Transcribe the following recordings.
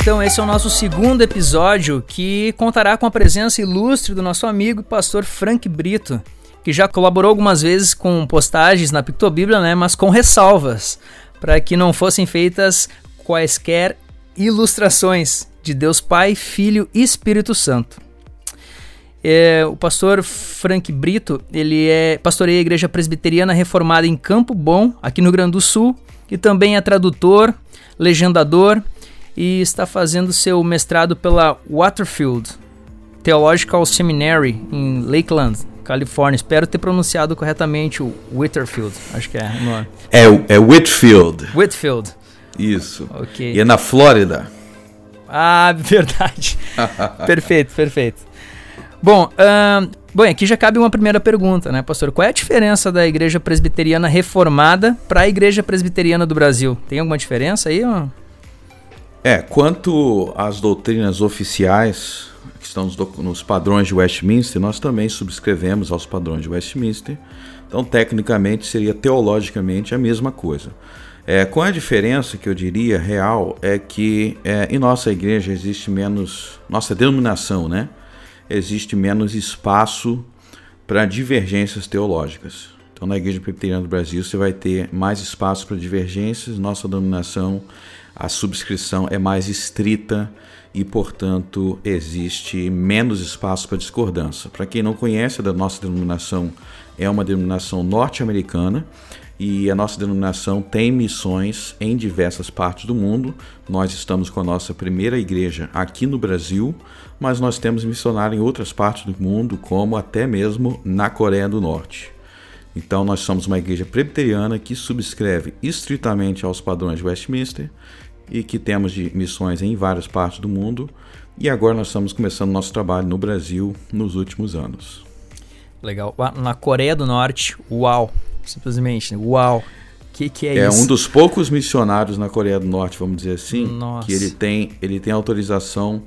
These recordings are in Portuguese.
então, esse é o nosso segundo episódio que contará com a presença ilustre do nosso amigo pastor Frank Brito, que já colaborou algumas vezes com postagens na Pictobíblia, né, mas com ressalvas, para que não fossem feitas quaisquer ilustrações de Deus Pai, Filho e Espírito Santo. É, o pastor Frank Brito, ele é pastoreia a igreja presbiteriana reformada em Campo Bom, aqui no Rio Grande do Sul, e também é tradutor, legendador e está fazendo seu mestrado pela Waterfield Theological Seminary em Lakeland, Califórnia. Espero ter pronunciado corretamente o Whitterfield, acho que é o nome. É, é Whitfield. Whitfield. Isso. Ok. E é na Flórida. Ah, verdade. perfeito, perfeito. Bom, bom, aqui já cabe uma primeira pergunta, né, pastor? Qual é a diferença da igreja presbiteriana reformada para a igreja presbiteriana do Brasil? Tem alguma diferença aí? Ou? É, quanto às doutrinas oficiais, que estão nos, nos padrões de Westminster, nós também subscrevemos aos padrões de Westminster. Então, tecnicamente, seria teologicamente a mesma coisa. É, com a diferença que eu diria real é que é, em nossa igreja existe menos, nossa denominação, né? existe menos espaço para divergências teológicas. Então, na Igreja Presbiteriana do Brasil, você vai ter mais espaço para divergências. Nossa denominação, a subscrição é mais estrita e, portanto, existe menos espaço para discordância. Para quem não conhece, a nossa denominação é uma denominação norte-americana e a nossa denominação tem missões em diversas partes do mundo. Nós estamos com a nossa primeira igreja aqui no Brasil, mas nós temos missionário em outras partes do mundo, como até mesmo na Coreia do Norte. Então, nós somos uma igreja presbiteriana que subscreve estritamente aos padrões de Westminster e que temos de missões em várias partes do mundo. E agora nós estamos começando nosso trabalho no Brasil nos últimos anos. Legal. Na Coreia do Norte, uau! Simplesmente, uau! Que que é, é isso? um dos poucos missionários na Coreia do Norte, vamos dizer assim, Nossa. que ele tem, ele tem autorização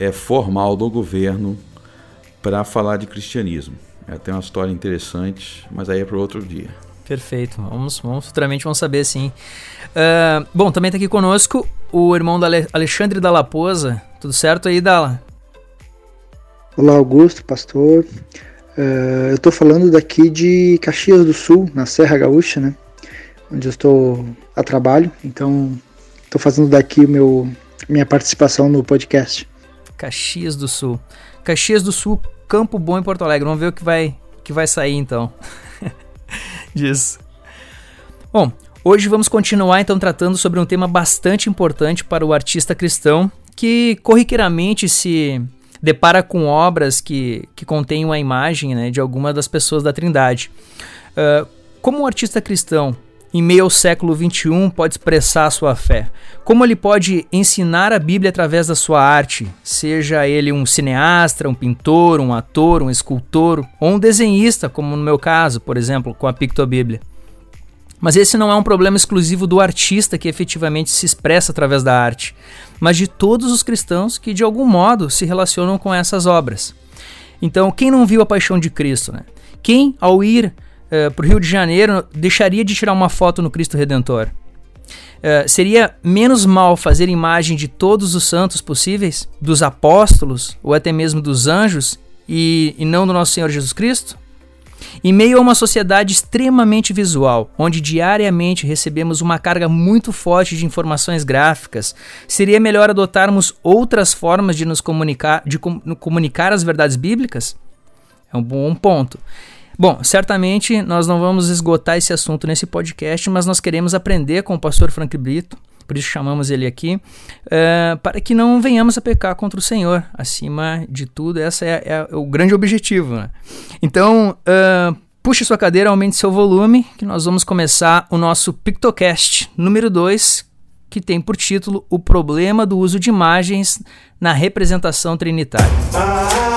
é, formal do governo para falar de cristianismo. É, tem uma história interessante, mas aí é para outro dia. Perfeito. Vamos, vamos futuramente vamos saber sim. Uh, bom, também está aqui conosco o irmão da Alexandre da Poza. Tudo certo aí, Dala? Olá, Augusto, pastor. Uh, eu estou falando daqui de Caxias do Sul, na Serra Gaúcha, né? Onde eu estou a trabalho. Então, estou fazendo daqui meu, minha participação no podcast. Caxias do Sul. Caxias do Sul, Campo Bom em Porto Alegre. Vamos ver o que vai, que vai sair então. Disso. Bom, hoje vamos continuar então tratando sobre um tema bastante importante para o artista cristão que corriqueiramente se depara com obras que, que contêm uma imagem né, de alguma das pessoas da Trindade. Uh, como um artista cristão em meio ao século XXI, pode expressar sua fé? Como ele pode ensinar a Bíblia através da sua arte? Seja ele um cineasta, um pintor, um ator, um escultor ou um desenhista, como no meu caso, por exemplo, com a Pictobíblia. Mas esse não é um problema exclusivo do artista que efetivamente se expressa através da arte, mas de todos os cristãos que de algum modo se relacionam com essas obras. Então, quem não viu a paixão de Cristo? Né? Quem, ao ir uh, para o Rio de Janeiro, deixaria de tirar uma foto no Cristo Redentor? Uh, seria menos mal fazer imagem de todos os santos possíveis, dos apóstolos ou até mesmo dos anjos, e, e não do nosso Senhor Jesus Cristo? Em meio a uma sociedade extremamente visual, onde diariamente recebemos uma carga muito forte de informações gráficas, seria melhor adotarmos outras formas de nos comunicar, de com, comunicar as verdades bíblicas? É um bom ponto. Bom, certamente nós não vamos esgotar esse assunto nesse podcast, mas nós queremos aprender com o pastor Frank Brito, por isso chamamos ele aqui, uh, para que não venhamos a pecar contra o Senhor. Acima de tudo, esse é, é, o grande objetivo. Né? Então, uh, puxe sua cadeira, aumente seu volume, que nós vamos começar o nosso PictoCast número 2, que tem por título O Problema do Uso de Imagens na Representação Trinitária. Bom,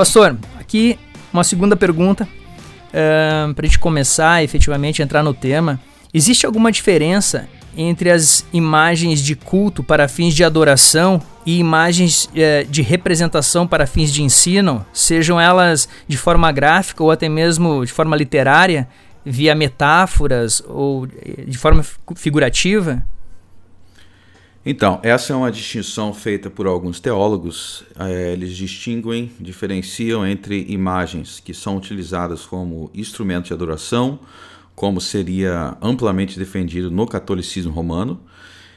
pastor, aqui uma segunda pergunta uh, para a gente começar efetivamente a entrar no tema. Existe alguma diferença entre as imagens de culto para fins de adoração e imagens é, de representação para fins de ensino, sejam elas de forma gráfica ou até mesmo de forma literária, via metáforas ou de forma figurativa? Então, essa é uma distinção feita por alguns teólogos. É, eles distinguem, diferenciam entre imagens que são utilizadas como instrumento de adoração, como seria amplamente defendido no catolicismo romano,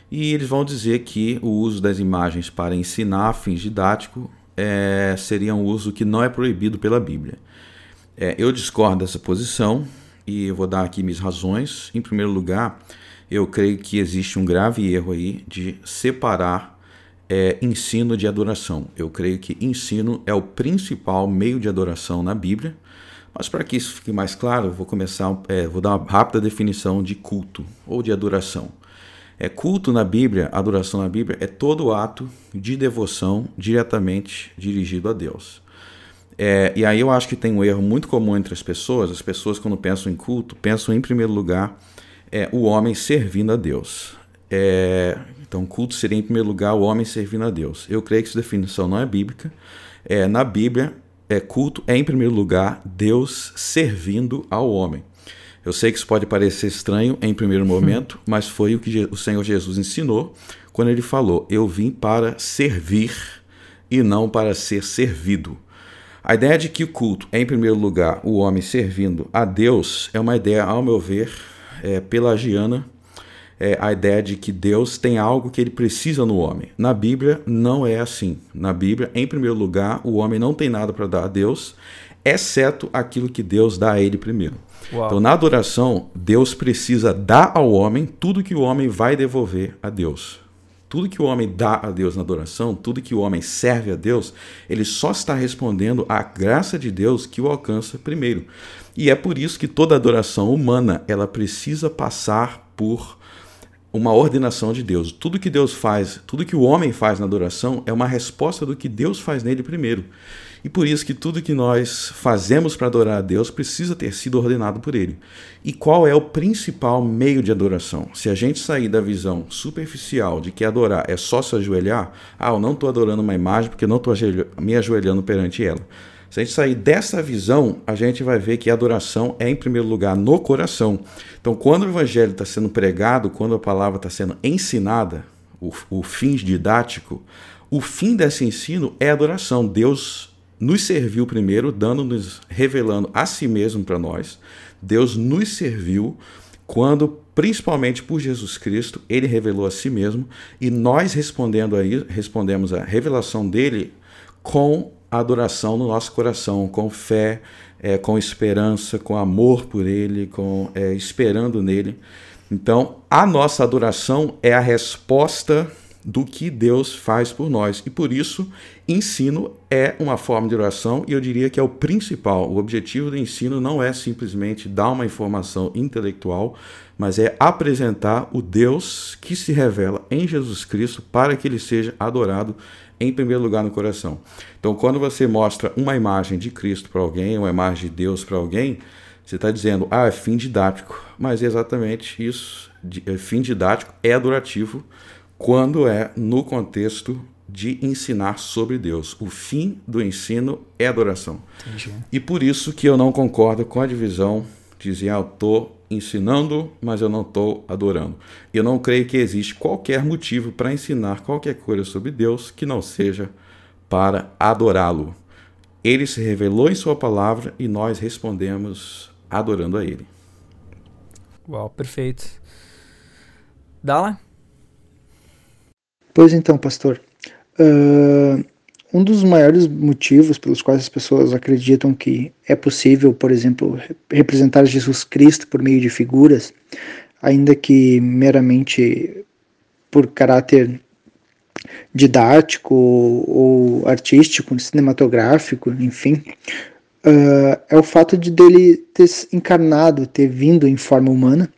e eles vão dizer que o uso das imagens para ensinar fins didáticos é, seria um uso que não é proibido pela Bíblia. É, eu discordo dessa posição e eu vou dar aqui minhas razões. Em primeiro lugar, eu creio que existe um grave erro aí de separar é, ensino de adoração. Eu creio que ensino é o principal meio de adoração na Bíblia. Mas para que isso fique mais claro, vou começar, é, vou dar uma rápida definição de culto ou de adoração. É culto na Bíblia, adoração na Bíblia é todo ato de devoção diretamente dirigido a Deus. É, e aí eu acho que tem um erro muito comum entre as pessoas. As pessoas quando pensam em culto pensam em primeiro lugar é o homem servindo a Deus. É, então, culto seria, em primeiro lugar, o homem servindo a Deus. Eu creio que essa definição não é bíblica. É, na Bíblia, é, culto é, em primeiro lugar, Deus servindo ao homem. Eu sei que isso pode parecer estranho em primeiro momento, mas foi o que o Senhor Jesus ensinou quando ele falou: Eu vim para servir e não para ser servido. A ideia de que o culto é, em primeiro lugar, o homem servindo a Deus é uma ideia, ao meu ver, é, pelagiana é, a ideia de que Deus tem algo que ele precisa no homem. Na Bíblia não é assim. Na Bíblia, em primeiro lugar, o homem não tem nada para dar a Deus, exceto aquilo que Deus dá a ele primeiro. Uau. Então, na adoração, Deus precisa dar ao homem tudo que o homem vai devolver a Deus. Tudo que o homem dá a Deus na adoração, tudo que o homem serve a Deus, ele só está respondendo à graça de Deus que o alcança primeiro. E é por isso que toda adoração humana, ela precisa passar por uma ordenação de Deus. Tudo que Deus faz, tudo que o homem faz na adoração é uma resposta do que Deus faz nele primeiro. E por isso que tudo que nós fazemos para adorar a Deus precisa ter sido ordenado por Ele. E qual é o principal meio de adoração? Se a gente sair da visão superficial de que adorar é só se ajoelhar, ah, eu não estou adorando uma imagem porque não estou me ajoelhando perante ela. Se a gente sair dessa visão, a gente vai ver que a adoração é, em primeiro lugar, no coração. Então, quando o evangelho está sendo pregado, quando a palavra está sendo ensinada, o, o fim didático, o fim desse ensino é adoração. Deus nos serviu primeiro, dando-nos, revelando a si mesmo para nós. Deus nos serviu quando, principalmente por Jesus Cristo, ele revelou a si mesmo e nós respondendo aí, respondemos a revelação dele com adoração no nosso coração, com fé, é, com esperança, com amor por ele, com é, esperando nele. Então, a nossa adoração é a resposta do que Deus faz por nós. E por isso, ensino é uma forma de oração e eu diria que é o principal. O objetivo do ensino não é simplesmente dar uma informação intelectual, mas é apresentar o Deus que se revela em Jesus Cristo para que ele seja adorado em primeiro lugar no coração. Então, quando você mostra uma imagem de Cristo para alguém, uma imagem de Deus para alguém, você está dizendo, ah, é fim didático. Mas é exatamente isso. É fim didático é adorativo quando é no contexto de ensinar sobre Deus. O fim do ensino é adoração. Entendi. E por isso que eu não concordo com a divisão dizer, ah, eu estou ensinando, mas eu não estou adorando. Eu não creio que existe qualquer motivo para ensinar qualquer coisa sobre Deus que não seja para adorá-lo. Ele se revelou em Sua palavra e nós respondemos adorando a Ele. Uau, perfeito. Dala? Pois então, pastor. Uh, um dos maiores motivos pelos quais as pessoas acreditam que é possível, por exemplo, representar Jesus Cristo por meio de figuras, ainda que meramente por caráter didático ou artístico, cinematográfico, enfim, uh, é o fato de dele ter encarnado, ter vindo em forma humana.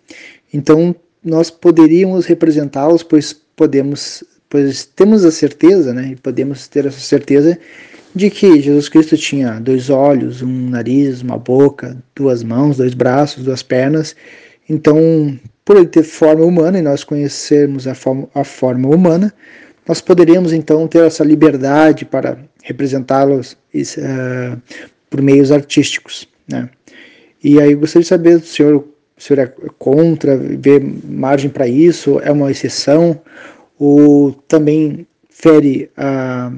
Então, nós poderíamos representá-los, pois podemos pois temos a certeza, né, e podemos ter essa certeza de que Jesus Cristo tinha dois olhos, um nariz, uma boca, duas mãos, dois braços, duas pernas, Então, por ele ter forma humana e nós conhecermos a forma, a forma humana, nós poderíamos então ter essa liberdade para representá-los uh, por meios artísticos. Né? E aí eu gostaria de saber, o senhor, o senhor é contra, vê margem para isso, é uma exceção, ou também fere a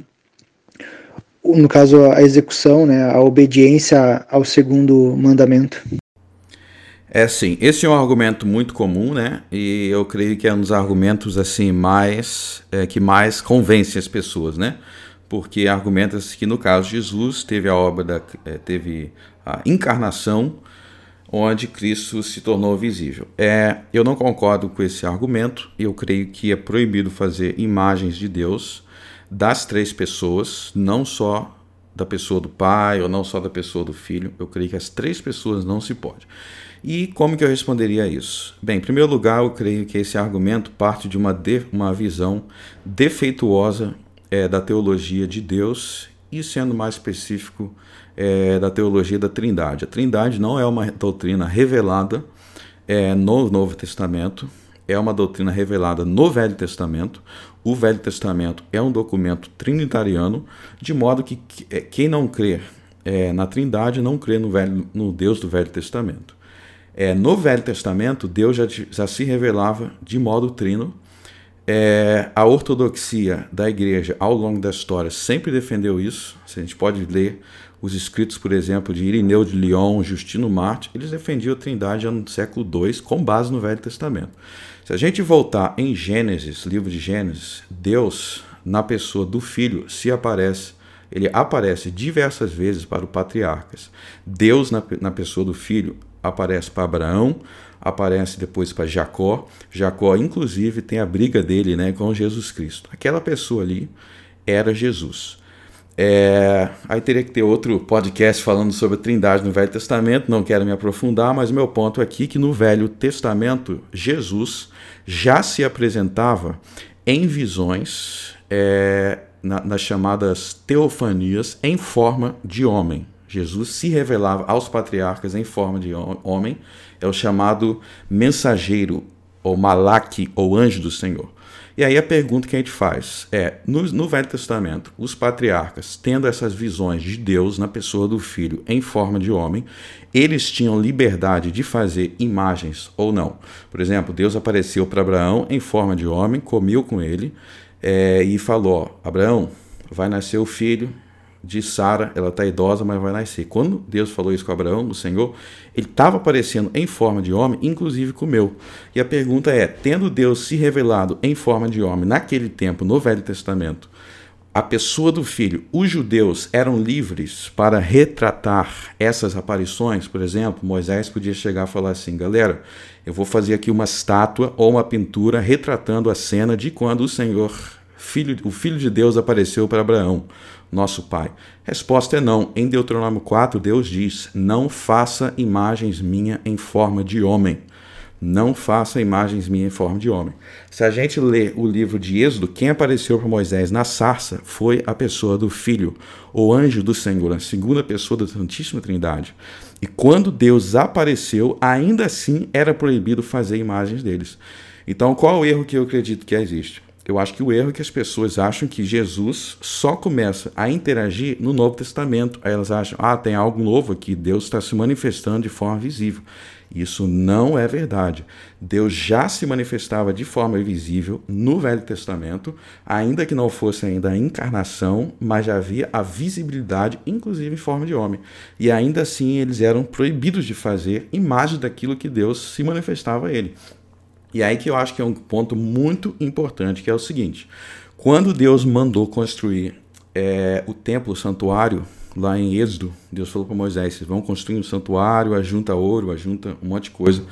no caso a execução, né, a obediência ao segundo mandamento. É sim, esse é um argumento muito comum, né? E eu creio que é um dos argumentos assim mais é, que mais convence as pessoas, né? Porque argumenta-se que no caso de Jesus teve a obra da é, teve a encarnação onde Cristo se tornou visível. É, eu não concordo com esse argumento. Eu creio que é proibido fazer imagens de Deus das três pessoas, não só da pessoa do pai ou não só da pessoa do filho. Eu creio que as três pessoas não se pode. E como que eu responderia a isso? Bem, em primeiro lugar, eu creio que esse argumento parte de uma, de, uma visão defeituosa é, da teologia de Deus e, sendo mais específico, é, da teologia da Trindade. A Trindade não é uma doutrina revelada é, no Novo Testamento, é uma doutrina revelada no Velho Testamento. O Velho Testamento é um documento trinitariano, de modo que é, quem não crê é, na Trindade não crê no, velho, no Deus do Velho Testamento. É, no Velho Testamento, Deus já, já se revelava de modo trino. É, a ortodoxia da igreja, ao longo da história, sempre defendeu isso. A gente pode ler os escritos, por exemplo, de Irineu de Lyon, Justino Marte, eles defendiam a Trindade no século II com base no Velho Testamento. Se a gente voltar em Gênesis, livro de Gênesis, Deus, na pessoa do Filho, se aparece, ele aparece diversas vezes para os patriarcas. Deus, na, na pessoa do Filho, aparece para Abraão, aparece depois para Jacó. Jacó, inclusive, tem a briga dele né, com Jesus Cristo. Aquela pessoa ali era Jesus. É, aí teria que ter outro podcast falando sobre a Trindade no Velho Testamento, não quero me aprofundar, mas meu ponto aqui é que no Velho Testamento Jesus já se apresentava em visões, é, na, nas chamadas teofanias, em forma de homem. Jesus se revelava aos patriarcas em forma de homem, é o chamado mensageiro, ou malaque, ou anjo do Senhor. E aí a pergunta que a gente faz é: no, no, Velho Testamento, os patriarcas, tendo essas visões de Deus na pessoa do filho em forma de homem, eles tinham liberdade de fazer imagens ou não. Por exemplo, Deus apareceu para Abraão em forma de homem, comeu com ele é, e falou: Abraão, vai nascer o filho, de Sara, ela está idosa, mas vai nascer. Quando Deus falou isso com Abraão, o Senhor, ele estava aparecendo em forma de homem, inclusive comeu. E a pergunta é: tendo Deus se revelado em forma de homem naquele tempo, no Velho Testamento, a pessoa do filho, os judeus eram livres para retratar essas aparições? Por exemplo, Moisés podia chegar e falar assim: galera, eu vou fazer aqui uma estátua ou uma pintura retratando a cena de quando o Senhor, filho, o filho de Deus, apareceu para Abraão nosso Pai? Resposta é não. Em Deuteronômio 4, Deus diz: Não faça imagens minhas em forma de homem. Não faça imagens minhas em forma de homem. Se a gente ler o livro de Êxodo, quem apareceu para Moisés na sarça foi a pessoa do Filho, o anjo do Senhor, a segunda pessoa da Santíssima Trindade. E quando Deus apareceu, ainda assim era proibido fazer imagens deles. Então, qual é o erro que eu acredito que existe? Eu acho que o erro é que as pessoas acham que Jesus só começa a interagir no Novo Testamento. Aí elas acham, ah, tem algo novo aqui, Deus está se manifestando de forma visível. Isso não é verdade. Deus já se manifestava de forma visível no Velho Testamento, ainda que não fosse ainda a encarnação, mas já havia a visibilidade, inclusive em forma de homem. E ainda assim eles eram proibidos de fazer imagem daquilo que Deus se manifestava a ele. E aí que eu acho que é um ponto muito importante, que é o seguinte: quando Deus mandou construir é, o templo, o santuário, lá em Êxodo, Deus falou para Moisés: vocês vão construir um santuário, ajunta ouro, ajunta um monte de coisa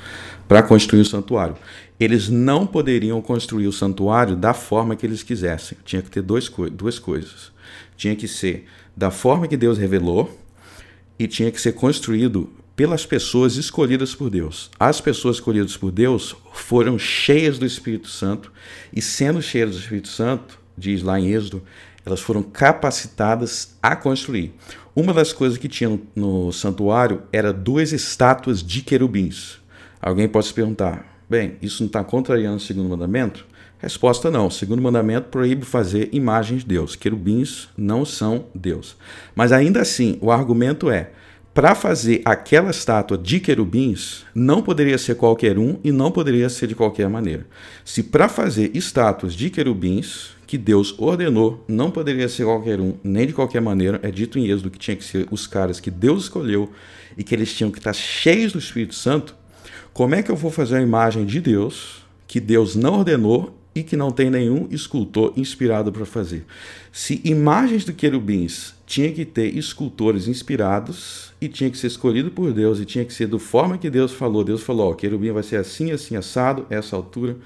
para construir o santuário. Eles não poderiam construir o santuário da forma que eles quisessem. Tinha que ter dois, duas coisas. Tinha que ser da forma que Deus revelou e tinha que ser construído pelas pessoas escolhidas por Deus. As pessoas escolhidas por Deus foram cheias do Espírito Santo e, sendo cheias do Espírito Santo, diz lá em Êxodo, elas foram capacitadas a construir. Uma das coisas que tinha no, santuário era duas estátuas de querubins. Alguém pode se perguntar: bem, isso não está contrariando o segundo mandamento? Resposta não. O segundo mandamento proíbe fazer imagens de Deus. Querubins não são Deus. Mas ainda assim, o argumento é: para fazer aquela estátua de querubins, não poderia ser qualquer um e não poderia ser de qualquer maneira. Se para fazer estátuas de querubins, que Deus ordenou, não poderia ser qualquer um, nem de qualquer maneira, é dito em Êxodo que tinha que ser os caras que Deus escolheu e que eles tinham que estar cheios do Espírito Santo, como é que eu vou fazer uma imagem de Deus que Deus não ordenou e que não tem nenhum escultor inspirado para fazer. Se imagens de querubins tinha que ter escultores inspirados e tinha que ser escolhido por Deus e tinha que ser do forma que Deus falou. Deus falou: ó, querubim vai ser assim, assim, assado, essa altura,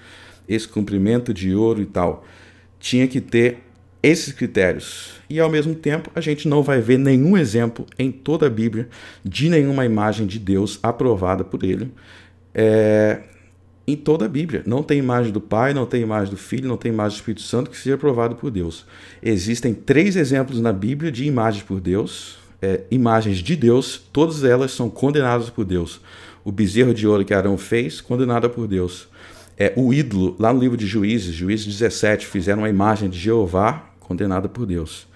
esse comprimento de ouro e tal. Tinha que ter esses critérios. E ao mesmo tempo, a gente não vai ver nenhum exemplo em toda a Bíblia de nenhuma imagem de Deus aprovada por ele. É, em toda a Bíblia. Não tem imagem do Pai, não tem imagem do Filho, não tem imagem do Espírito Santo que seja aprovado por Deus. Existem três exemplos na Bíblia de imagens por Deus, é, imagens de Deus, todas elas são condenadas por Deus. O bezerro de ouro que Arão fez, condenado por Deus. É, o ídolo, lá no livro de Juízes, Juízes 17, fizeram uma imagem de Jeová, condenada por Deus.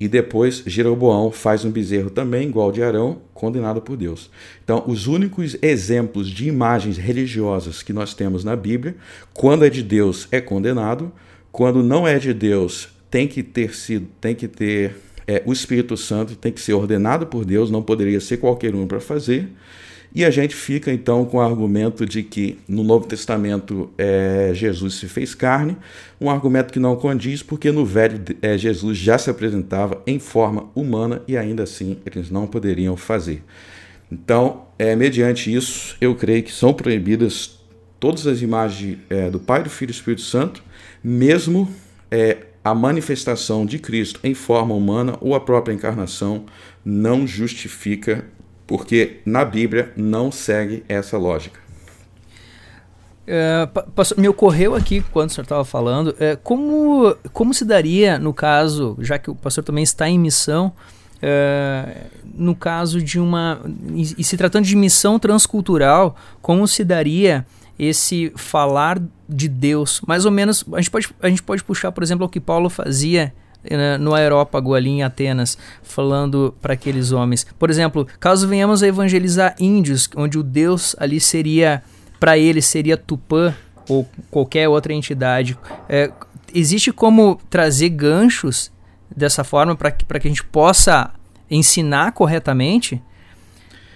E depois Jeroboão faz um bezerro também, igual de Arão, condenado por Deus. Então, os únicos exemplos de imagens religiosas que nós temos na Bíblia, quando é de Deus, é condenado, quando não é de Deus, tem que ter sido, tem que ter é, o Espírito Santo, tem que ser ordenado por Deus, não poderia ser qualquer um para fazer. E a gente fica então com o argumento de que no Novo Testamento é, Jesus se fez carne, um argumento que não condiz, porque no Velho é, Jesus já se apresentava em forma humana e ainda assim eles não poderiam fazer. Então, é, mediante isso, eu creio que são proibidas todas as imagens é, do Pai, do Filho e do Espírito Santo, mesmo é, a manifestação de Cristo em forma humana ou a própria encarnação não justifica porque na Bíblia não segue essa lógica. É, me ocorreu aqui, quando o senhor estava falando, é, como, como se daria, no caso, já que o pastor também está em missão, é, no caso de uma. E, e, se tratando de missão transcultural, como se daria esse falar de Deus? Mais ou menos, a gente pode, a gente pode puxar, por exemplo, o que Paulo fazia no aerópago ali em Atenas, falando para aqueles homens. Por exemplo, caso venhamos a evangelizar índios, onde o Deus ali seria, para eles, seria Tupã ou qualquer outra entidade, é, existe como trazer ganchos dessa forma para que, que a gente possa ensinar corretamente?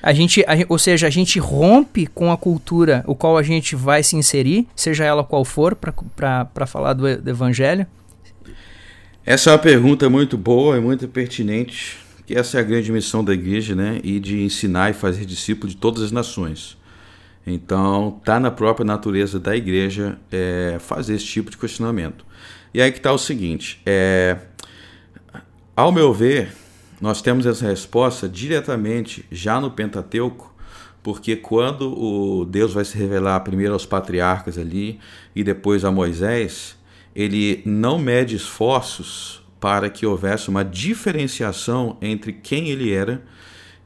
A gente, a, ou seja, a gente rompe com a cultura o qual a gente vai se inserir, seja ela qual for, para falar do, do evangelho. Essa é uma pergunta muito boa e muito pertinente, que essa é a grande missão da igreja, né? E de ensinar e fazer discípulos de todas as nações. Então, tá na própria natureza da igreja é, fazer esse tipo de questionamento. E aí que está o seguinte: é, ao meu ver, nós temos essa resposta diretamente já no Pentateuco, porque quando o Deus vai se revelar primeiro aos patriarcas ali e depois a Moisés, ele não mede esforços para que houvesse uma diferenciação entre quem ele era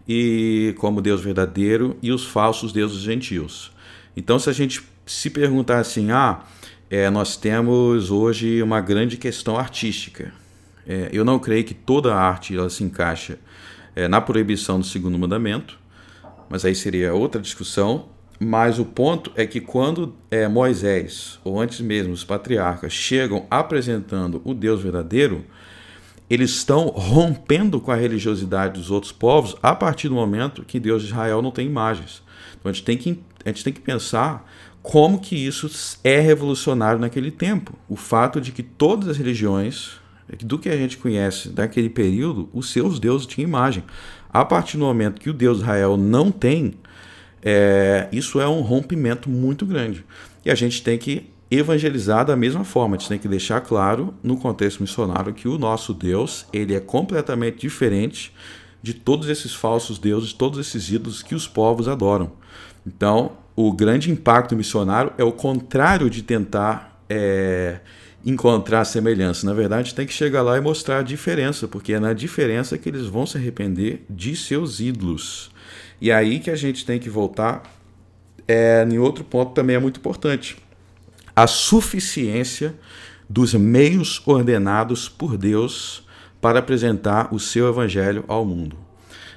e como Deus verdadeiro e os falsos deuses gentios. Então, se a gente se perguntar assim, ah, é, nós temos hoje uma grande questão artística. É, eu não creio que toda arte ela se encaixa é, na proibição do segundo mandamento, mas aí seria outra discussão. Mas o ponto é que quando é, Moisés, ou antes mesmo os patriarcas, chegam apresentando o Deus verdadeiro, eles estão rompendo com a religiosidade dos outros povos a partir do momento que Deus de Israel não tem imagens. Então a gente tem que, a gente tem que pensar como que isso é revolucionário naquele tempo. O fato de que todas as religiões, do que a gente conhece daquele período, os seus deuses tinham imagem. A partir do momento que o Deus de Israel não tem, é, isso é um rompimento muito grande. E a gente tem que evangelizar da mesma forma. A gente tem que deixar claro no contexto missionário que o nosso Deus ele é completamente diferente de todos esses falsos deuses, todos esses ídolos que os povos adoram. Então, o grande impacto missionário é o contrário de tentar é, encontrar semelhança. Na verdade, tem que chegar lá e mostrar a diferença, porque é na diferença que eles vão se arrepender de seus ídolos. E aí que a gente tem que voltar é, em outro ponto também é muito importante: a suficiência dos meios ordenados por Deus para apresentar o seu evangelho ao mundo.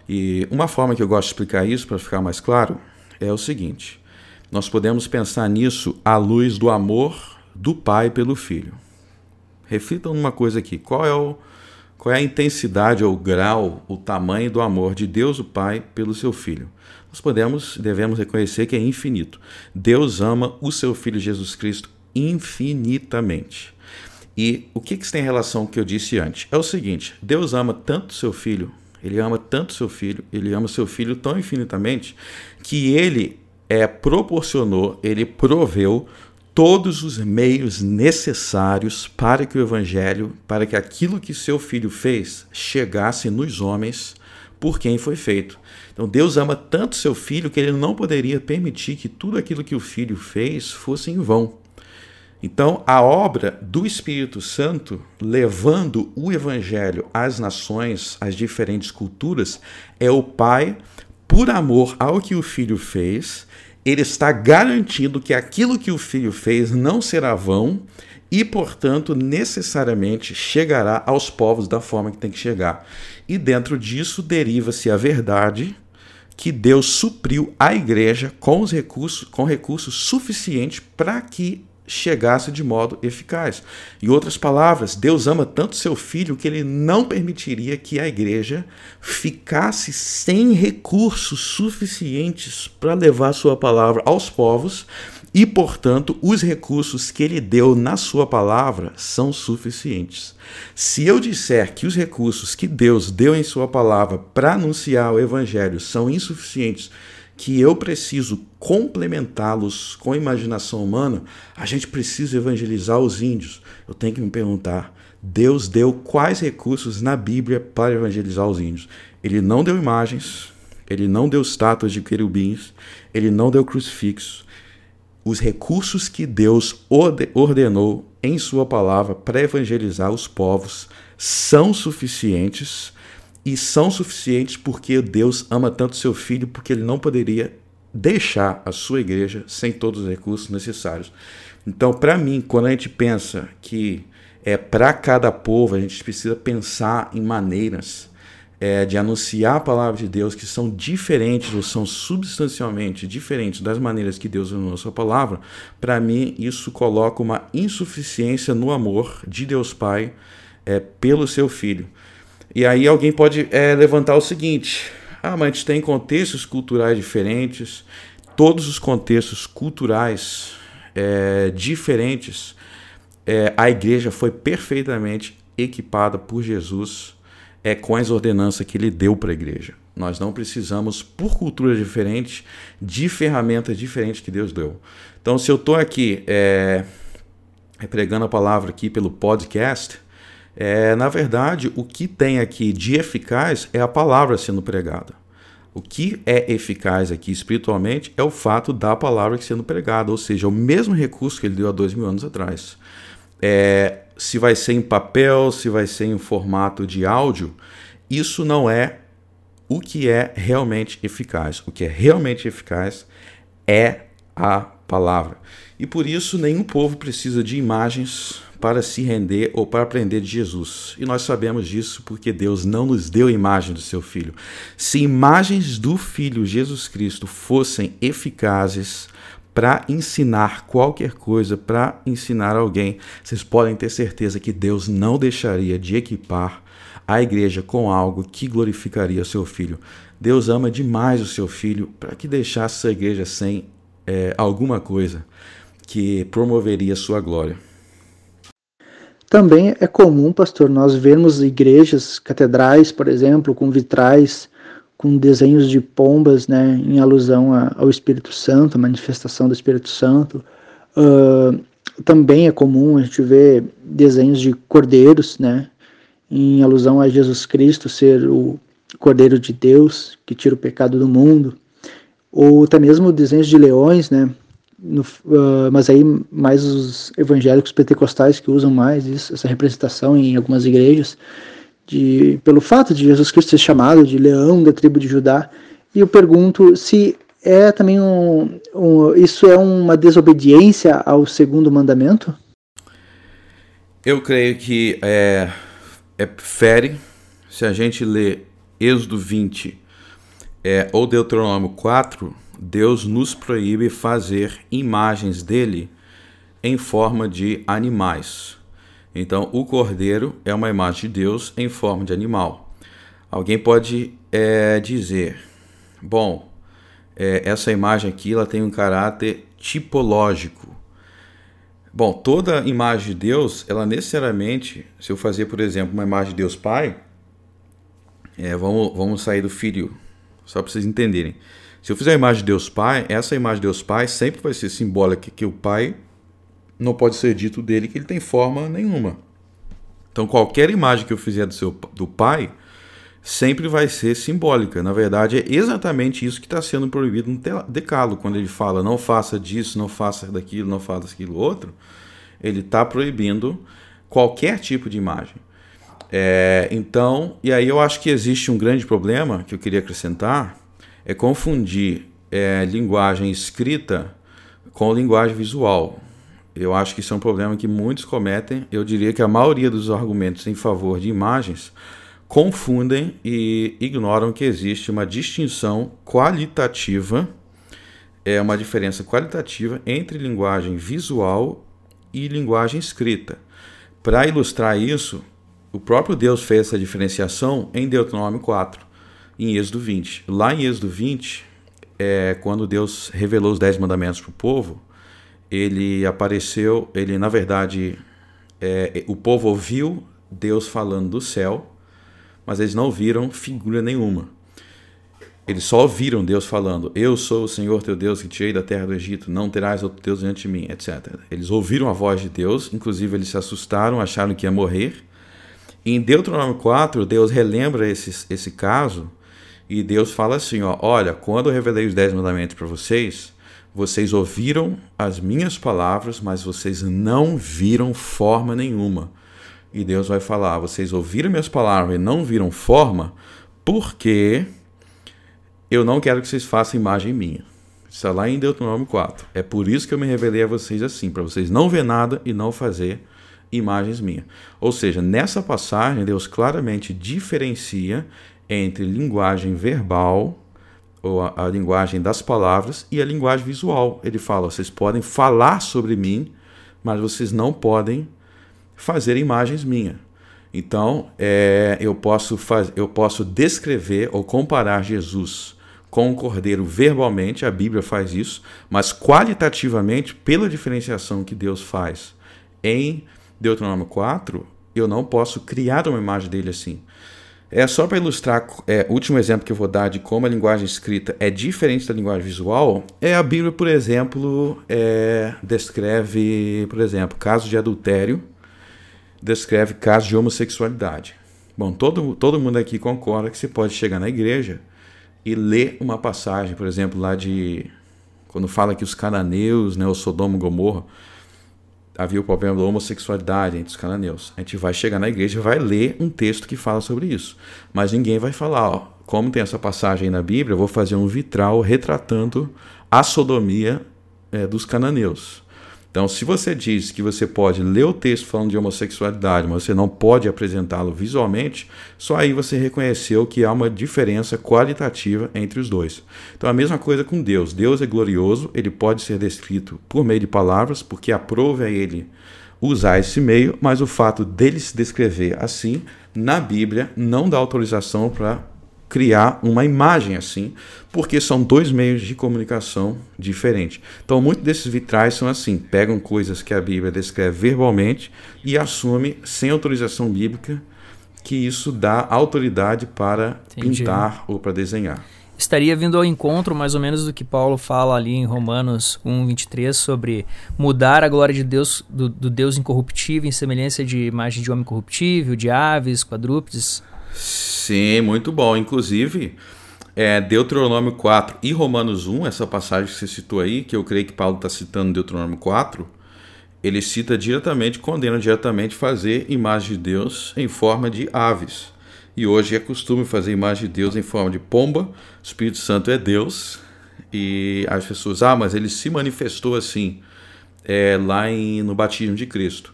E uma forma que eu gosto de explicar isso, para ficar mais claro, é o seguinte: nós podemos pensar nisso à luz do amor do pai pelo filho. Reflitam numa coisa aqui: qual é, o, qual é a intensidade ou grau, o tamanho do amor de Deus, o Pai, pelo seu filho? Nós podemos, devemos reconhecer que é infinito. Deus ama o seu filho Jesus Cristo infinitamente. E o que, que isso tem relação com o que eu disse antes? É o seguinte: Deus ama tanto seu filho, ele ama tanto seu filho, ele ama seu filho tão infinitamente, que ele é, proporcionou, ele proveu todos os meios necessários para que o evangelho, para que aquilo que seu filho fez, chegasse nos homens por quem foi feito. Então Deus ama tanto seu filho que ele não poderia permitir que tudo aquilo que o filho fez fosse em vão. Então, a obra do Espírito Santo, levando o Evangelho às nações, às diferentes culturas, é o Pai, por amor ao que o Filho fez, ele está garantindo que aquilo que o Filho fez não será vão e, portanto, necessariamente chegará aos povos da forma que tem que chegar. E dentro disso deriva-se a verdade que Deus supriu a igreja com os recursos, com recursos suficientes para que chegasse de modo eficaz. Em outras palavras, Deus ama tanto seu filho que ele não permitiria que a igreja ficasse sem recursos suficientes para levar sua palavra aos povos e, portanto, os recursos que ele deu na sua palavra são suficientes. Se eu disser que os recursos que Deus deu em sua palavra para anunciar o evangelho são insuficientes, que eu preciso complementá-los com a imaginação humana, a gente precisa evangelizar os índios. Eu tenho que me perguntar: Deus deu quais recursos na Bíblia para evangelizar os índios? Ele não deu imagens, ele não deu estátuas de querubins, ele não deu crucifixo, os recursos que Deus ordenou em Sua palavra para evangelizar os povos são suficientes e são suficientes porque Deus ama tanto seu filho, porque ele não poderia deixar a sua igreja sem todos os recursos necessários. Então, para mim, quando a gente pensa que é para cada povo, a gente precisa pensar em maneiras é, de anunciar a palavra de Deus que são diferentes ou são substancialmente diferentes das maneiras que Deus anunciou a sua palavra, para mim isso coloca uma insuficiência no amor de Deus Pai é, pelo seu Filho. E aí alguém pode é, levantar o seguinte: ah, mas a gente tem contextos culturais diferentes, todos os contextos culturais é, diferentes, é, a igreja foi perfeitamente equipada por Jesus é com as ordenanças que ele deu para a igreja. Nós não precisamos, por culturas diferentes, de ferramentas diferentes que Deus deu. Então, se eu estou aqui é, pregando a palavra aqui pelo podcast, é, na verdade, o que tem aqui de eficaz é a palavra sendo pregada. O que é eficaz aqui espiritualmente é o fato da palavra sendo pregada, ou seja, o mesmo recurso que ele deu há dois mil anos atrás. É, se vai ser em papel, se vai ser em formato de áudio, isso não é o que é realmente eficaz. O que é realmente eficaz é a palavra. E por isso nenhum povo precisa de imagens para se render ou para aprender de Jesus. E nós sabemos disso porque Deus não nos deu imagem do seu filho. Se imagens do filho Jesus Cristo fossem eficazes, para ensinar qualquer coisa, para ensinar alguém, vocês podem ter certeza que Deus não deixaria de equipar a igreja com algo que glorificaria seu filho. Deus ama demais o seu filho para que deixasse a igreja sem é, alguma coisa que promoveria sua glória. Também é comum, pastor, nós vermos igrejas, catedrais, por exemplo, com vitrais com desenhos de pombas, né, em alusão a, ao Espírito Santo, a manifestação do Espírito Santo. Uh, também é comum a gente ver desenhos de cordeiros, né, em alusão a Jesus Cristo ser o Cordeiro de Deus que tira o pecado do mundo, ou até mesmo desenhos de leões, né, no, uh, mas aí mais os evangélicos pentecostais que usam mais isso, essa representação em algumas igrejas de, pelo fato de Jesus Cristo ser chamado de leão da tribo de Judá. E eu pergunto se é também um, um, Isso é uma desobediência ao segundo mandamento? Eu creio que é, é fere. Se a gente lê Êxodo 20 é, ou Deuteronômio 4, Deus nos proíbe fazer imagens dele em forma de animais. Então, o cordeiro é uma imagem de Deus em forma de animal. Alguém pode é, dizer, bom, é, essa imagem aqui ela tem um caráter tipológico. Bom, toda imagem de Deus, ela necessariamente, se eu fazer, por exemplo, uma imagem de Deus Pai, é, vamos, vamos sair do filho, só para vocês entenderem. Se eu fizer a imagem de Deus Pai, essa imagem de Deus Pai sempre vai ser simbólica que o Pai não pode ser dito dele que ele tem forma nenhuma. Então qualquer imagem que eu fizer do, seu, do Pai sempre vai ser simbólica. Na verdade, é exatamente isso que está sendo proibido no decalo. Quando ele fala não faça disso, não faça daquilo, não faça aquilo outro, ele está proibindo qualquer tipo de imagem. É, então, e aí eu acho que existe um grande problema que eu queria acrescentar, é confundir é, linguagem escrita com linguagem visual. Eu acho que isso é um problema que muitos cometem. Eu diria que a maioria dos argumentos em favor de imagens confundem e ignoram que existe uma distinção qualitativa, é uma diferença qualitativa entre linguagem visual e linguagem escrita. Para ilustrar isso, o próprio Deus fez essa diferenciação em Deuteronômio 4, em Êxodo 20. Lá em Êxodo 20, é, quando Deus revelou os Dez Mandamentos para o povo, ele apareceu, ele na verdade, é, o povo ouviu Deus falando do céu, mas eles não viram figura nenhuma. Eles só ouviram Deus falando: Eu sou o Senhor teu Deus que tirei da terra do Egito, não terás outro Deus diante de mim, etc. Eles ouviram a voz de Deus, inclusive eles se assustaram, acharam que ia morrer. Em Deuteronômio 4, Deus relembra esse, esse caso e Deus fala assim: ó, Olha, quando eu revelei os dez mandamentos para vocês, vocês ouviram as minhas palavras, mas vocês não viram forma nenhuma. E Deus vai falar: vocês ouviram minhas palavras e não viram forma, porque eu não quero que vocês façam imagem minha. Está lá em Deuteronômio 4. É por isso que eu me revelei a vocês assim, para vocês não ver nada e não fazer imagens minhas. Ou seja, nessa passagem, Deus claramente diferencia entre linguagem verbal, ou a, a linguagem das palavras, e a linguagem visual. Ele fala: vocês podem falar sobre mim, mas vocês não podem fazer imagens minhas. Então, é, eu, posso faz, eu posso descrever ou comparar Jesus com o cordeiro verbalmente, a Bíblia faz isso, mas qualitativamente, pela diferenciação que Deus faz em Deuteronômio 4, eu não posso criar uma imagem dele assim. É só para ilustrar, é, último exemplo que eu vou dar de como a linguagem escrita é diferente da linguagem visual, é a Bíblia, por exemplo, é, descreve, por exemplo, casos de adultério descreve casos de homossexualidade. Bom, todo, todo mundo aqui concorda que você pode chegar na igreja e ler uma passagem, por exemplo, lá de. Quando fala que os cananeus, né, o Sodoma e Gomorra, havia o problema da homossexualidade entre os cananeus. A gente vai chegar na igreja e vai ler um texto que fala sobre isso. Mas ninguém vai falar, ó, como tem essa passagem na Bíblia, eu vou fazer um vitral retratando a sodomia é, dos cananeus. Então, se você diz que você pode ler o texto falando de homossexualidade, mas você não pode apresentá-lo visualmente, só aí você reconheceu que há uma diferença qualitativa entre os dois. Então, a mesma coisa com Deus. Deus é glorioso, ele pode ser descrito por meio de palavras, porque aprove a ele usar esse meio, mas o fato dele se descrever assim na Bíblia não dá autorização para criar uma imagem assim, porque são dois meios de comunicação diferentes. Então, muitos desses vitrais são assim: pegam coisas que a Bíblia descreve verbalmente e assume, sem autorização bíblica, que isso dá autoridade para Entendi. pintar ou para desenhar. Estaria vindo ao encontro, mais ou menos, do que Paulo fala ali em Romanos 1, 23, sobre mudar a glória de Deus, do, do Deus incorruptível, em semelhança de imagem de homem corruptível, de aves, quadrúpedes. Sim, muito bom. Inclusive, é, Deuteronômio 4 e Romanos 1, essa passagem que você citou aí, que eu creio que Paulo está citando Deuteronômio 4, ele cita diretamente, condena diretamente fazer imagem de Deus em forma de aves. E hoje é costume fazer imagem de Deus em forma de pomba, o Espírito Santo é Deus, E as pessoas, ah, mas ele se manifestou assim é, lá em, no batismo de Cristo.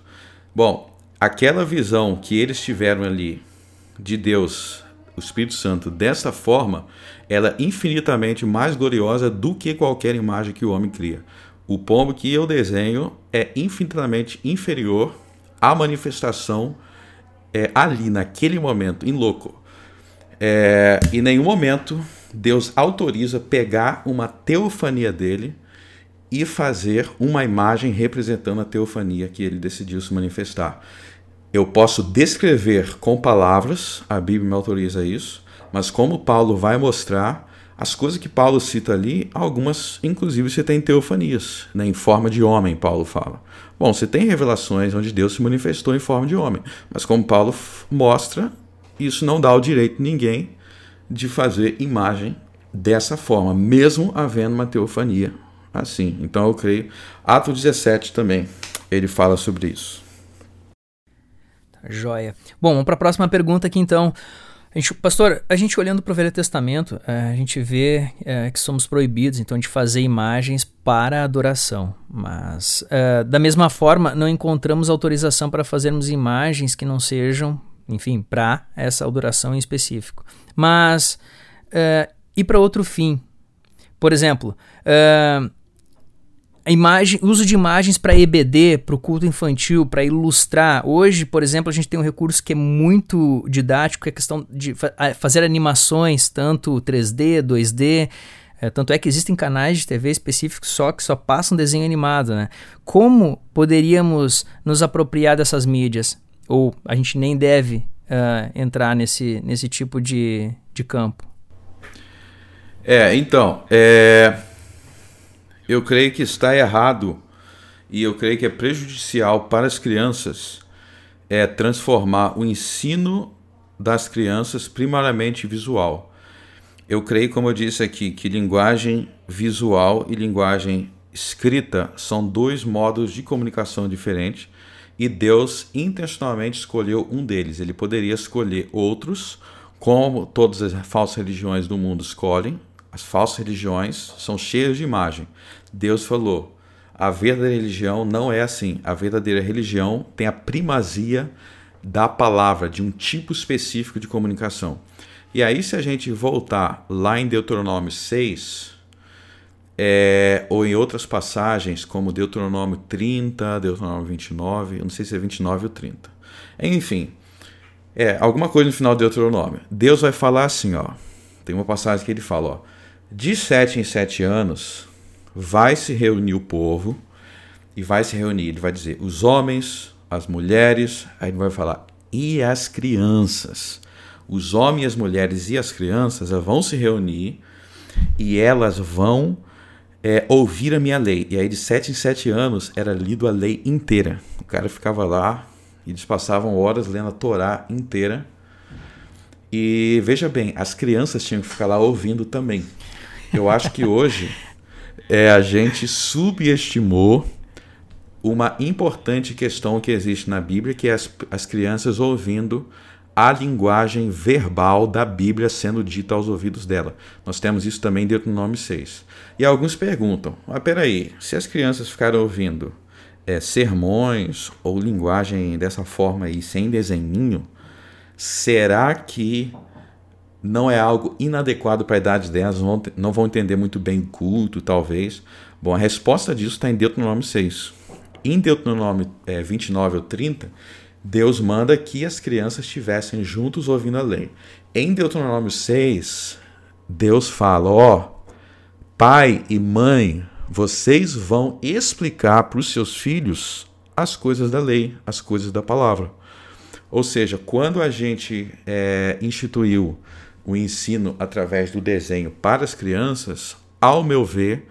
Bom, aquela visão que eles tiveram ali de Deus, o Espírito Santo, dessa forma, ela é infinitamente mais gloriosa do que qualquer imagem que o homem cria. O pombo que eu desenho é infinitamente inferior à manifestação é, ali, naquele momento, em louco. É, em nenhum momento Deus autoriza pegar uma teofania dele e fazer uma imagem representando a teofania que ele decidiu se manifestar. Eu posso descrever com palavras, a Bíblia me autoriza isso, mas como Paulo vai mostrar, as coisas que Paulo cita ali, algumas, inclusive, você tem teofanias, né, em forma de homem, Paulo fala. Bom, você tem revelações onde Deus se manifestou em forma de homem, mas como Paulo mostra, isso não dá o direito a ninguém de fazer imagem dessa forma, mesmo havendo uma teofania assim. Então eu creio. Ato 17 também, ele fala sobre isso. Joia. Bom, vamos para a próxima pergunta aqui então. A gente, pastor, a gente olhando para o Velho Testamento, é, a gente vê é, que somos proibidos então de fazer imagens para adoração, mas é, da mesma forma não encontramos autorização para fazermos imagens que não sejam, enfim, para essa adoração em específico. Mas e para outro fim, por exemplo, imagem, uso de imagens para EBD, para o culto infantil, para ilustrar. Hoje, por exemplo, a gente tem um recurso que é muito didático, que é a questão de fa fazer animações, tanto 3D, 2D. É, tanto é que existem canais de TV específicos só que só passam desenho animado, né? Como poderíamos nos apropriar dessas mídias? Ou a gente nem deve uh, entrar nesse, nesse tipo de, de campo? É, então, é, eu creio que está errado e eu creio que é prejudicial para as crianças é transformar o ensino das crianças primariamente visual. Eu creio, como eu disse aqui, que linguagem visual e linguagem escrita são dois modos de comunicação diferentes e Deus intencionalmente escolheu um deles. Ele poderia escolher outros, como todas as falsas religiões do mundo escolhem. As falsas religiões são cheias de imagem. Deus falou: a verdadeira religião não é assim. A verdadeira religião tem a primazia da palavra, de um tipo específico de comunicação. E aí, se a gente voltar lá em Deuteronômio 6, é, ou em outras passagens, como Deuteronômio 30, Deuteronômio 29, eu não sei se é 29 ou 30. Enfim, é, alguma coisa no final do Deuteronômio. Deus vai falar assim, ó. Tem uma passagem que ele fala, ó. De sete em sete anos, vai se reunir o povo e vai se reunir. Ele vai dizer os homens, as mulheres, aí ele vai falar e as crianças. Os homens, as mulheres e as crianças vão se reunir e elas vão é, ouvir a minha lei. E aí, de sete em sete anos, era lido a lei inteira. O cara ficava lá e eles passavam horas lendo a Torá inteira. E veja bem, as crianças tinham que ficar lá ouvindo também. Eu acho que hoje é, a gente subestimou uma importante questão que existe na Bíblia, que é as, as crianças ouvindo a linguagem verbal da Bíblia sendo dita aos ouvidos dela. Nós temos isso também dentro do nome 6. E alguns perguntam: mas peraí, se as crianças ficaram ouvindo é, sermões ou linguagem dessa forma aí, sem desenho, será que não é algo inadequado para a idade delas, não não vão entender muito bem culto, talvez. Bom, a resposta disso está em Deuteronômio 6. Em Deuteronômio é, 29 ou 30, Deus manda que as crianças estivessem juntos ouvindo a lei. Em Deuteronômio 6, Deus fala: ó, oh, pai e mãe, vocês vão explicar para os seus filhos as coisas da lei, as coisas da palavra. Ou seja, quando a gente é, instituiu o ensino através do desenho para as crianças, ao meu ver,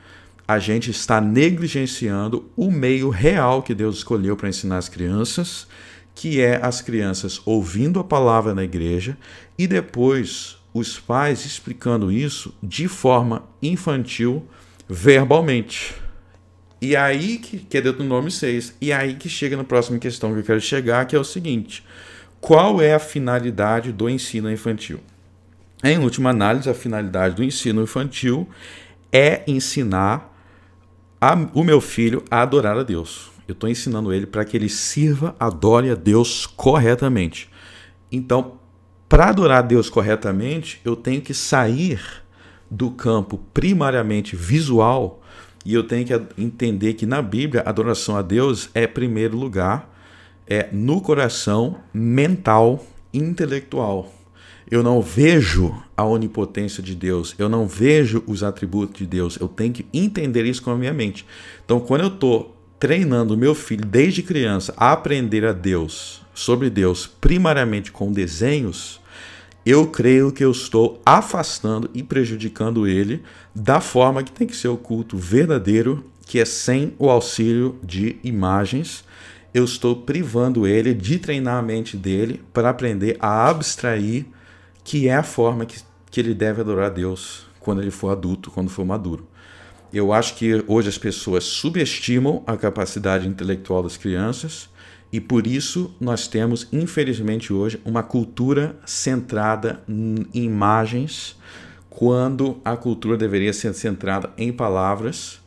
a gente está negligenciando o meio real que Deus escolheu para ensinar as crianças, que é as crianças ouvindo a palavra na igreja e depois os pais explicando isso de forma infantil, verbalmente. E aí que, que é dentro do nome 6. E aí que chega na próxima questão que eu quero chegar, que é o seguinte: qual é a finalidade do ensino infantil? Em última análise, a finalidade do ensino infantil é ensinar a, o meu filho a adorar a Deus. Eu estou ensinando ele para que ele sirva, adore a Deus corretamente. Então, para adorar a Deus corretamente, eu tenho que sair do campo primariamente visual e eu tenho que entender que na Bíblia a adoração a Deus é primeiro lugar é no coração mental, intelectual. Eu não vejo a onipotência de Deus, eu não vejo os atributos de Deus, eu tenho que entender isso com a minha mente. Então, quando eu estou treinando meu filho desde criança a aprender a Deus, sobre Deus, primariamente com desenhos, eu creio que eu estou afastando e prejudicando ele da forma que tem que ser o culto verdadeiro, que é sem o auxílio de imagens. Eu estou privando ele de treinar a mente dele para aprender a abstrair que é a forma que, que ele deve adorar a Deus quando ele for adulto, quando for maduro. Eu acho que hoje as pessoas subestimam a capacidade intelectual das crianças e por isso nós temos, infelizmente, hoje uma cultura centrada em imagens, quando a cultura deveria ser centrada em palavras.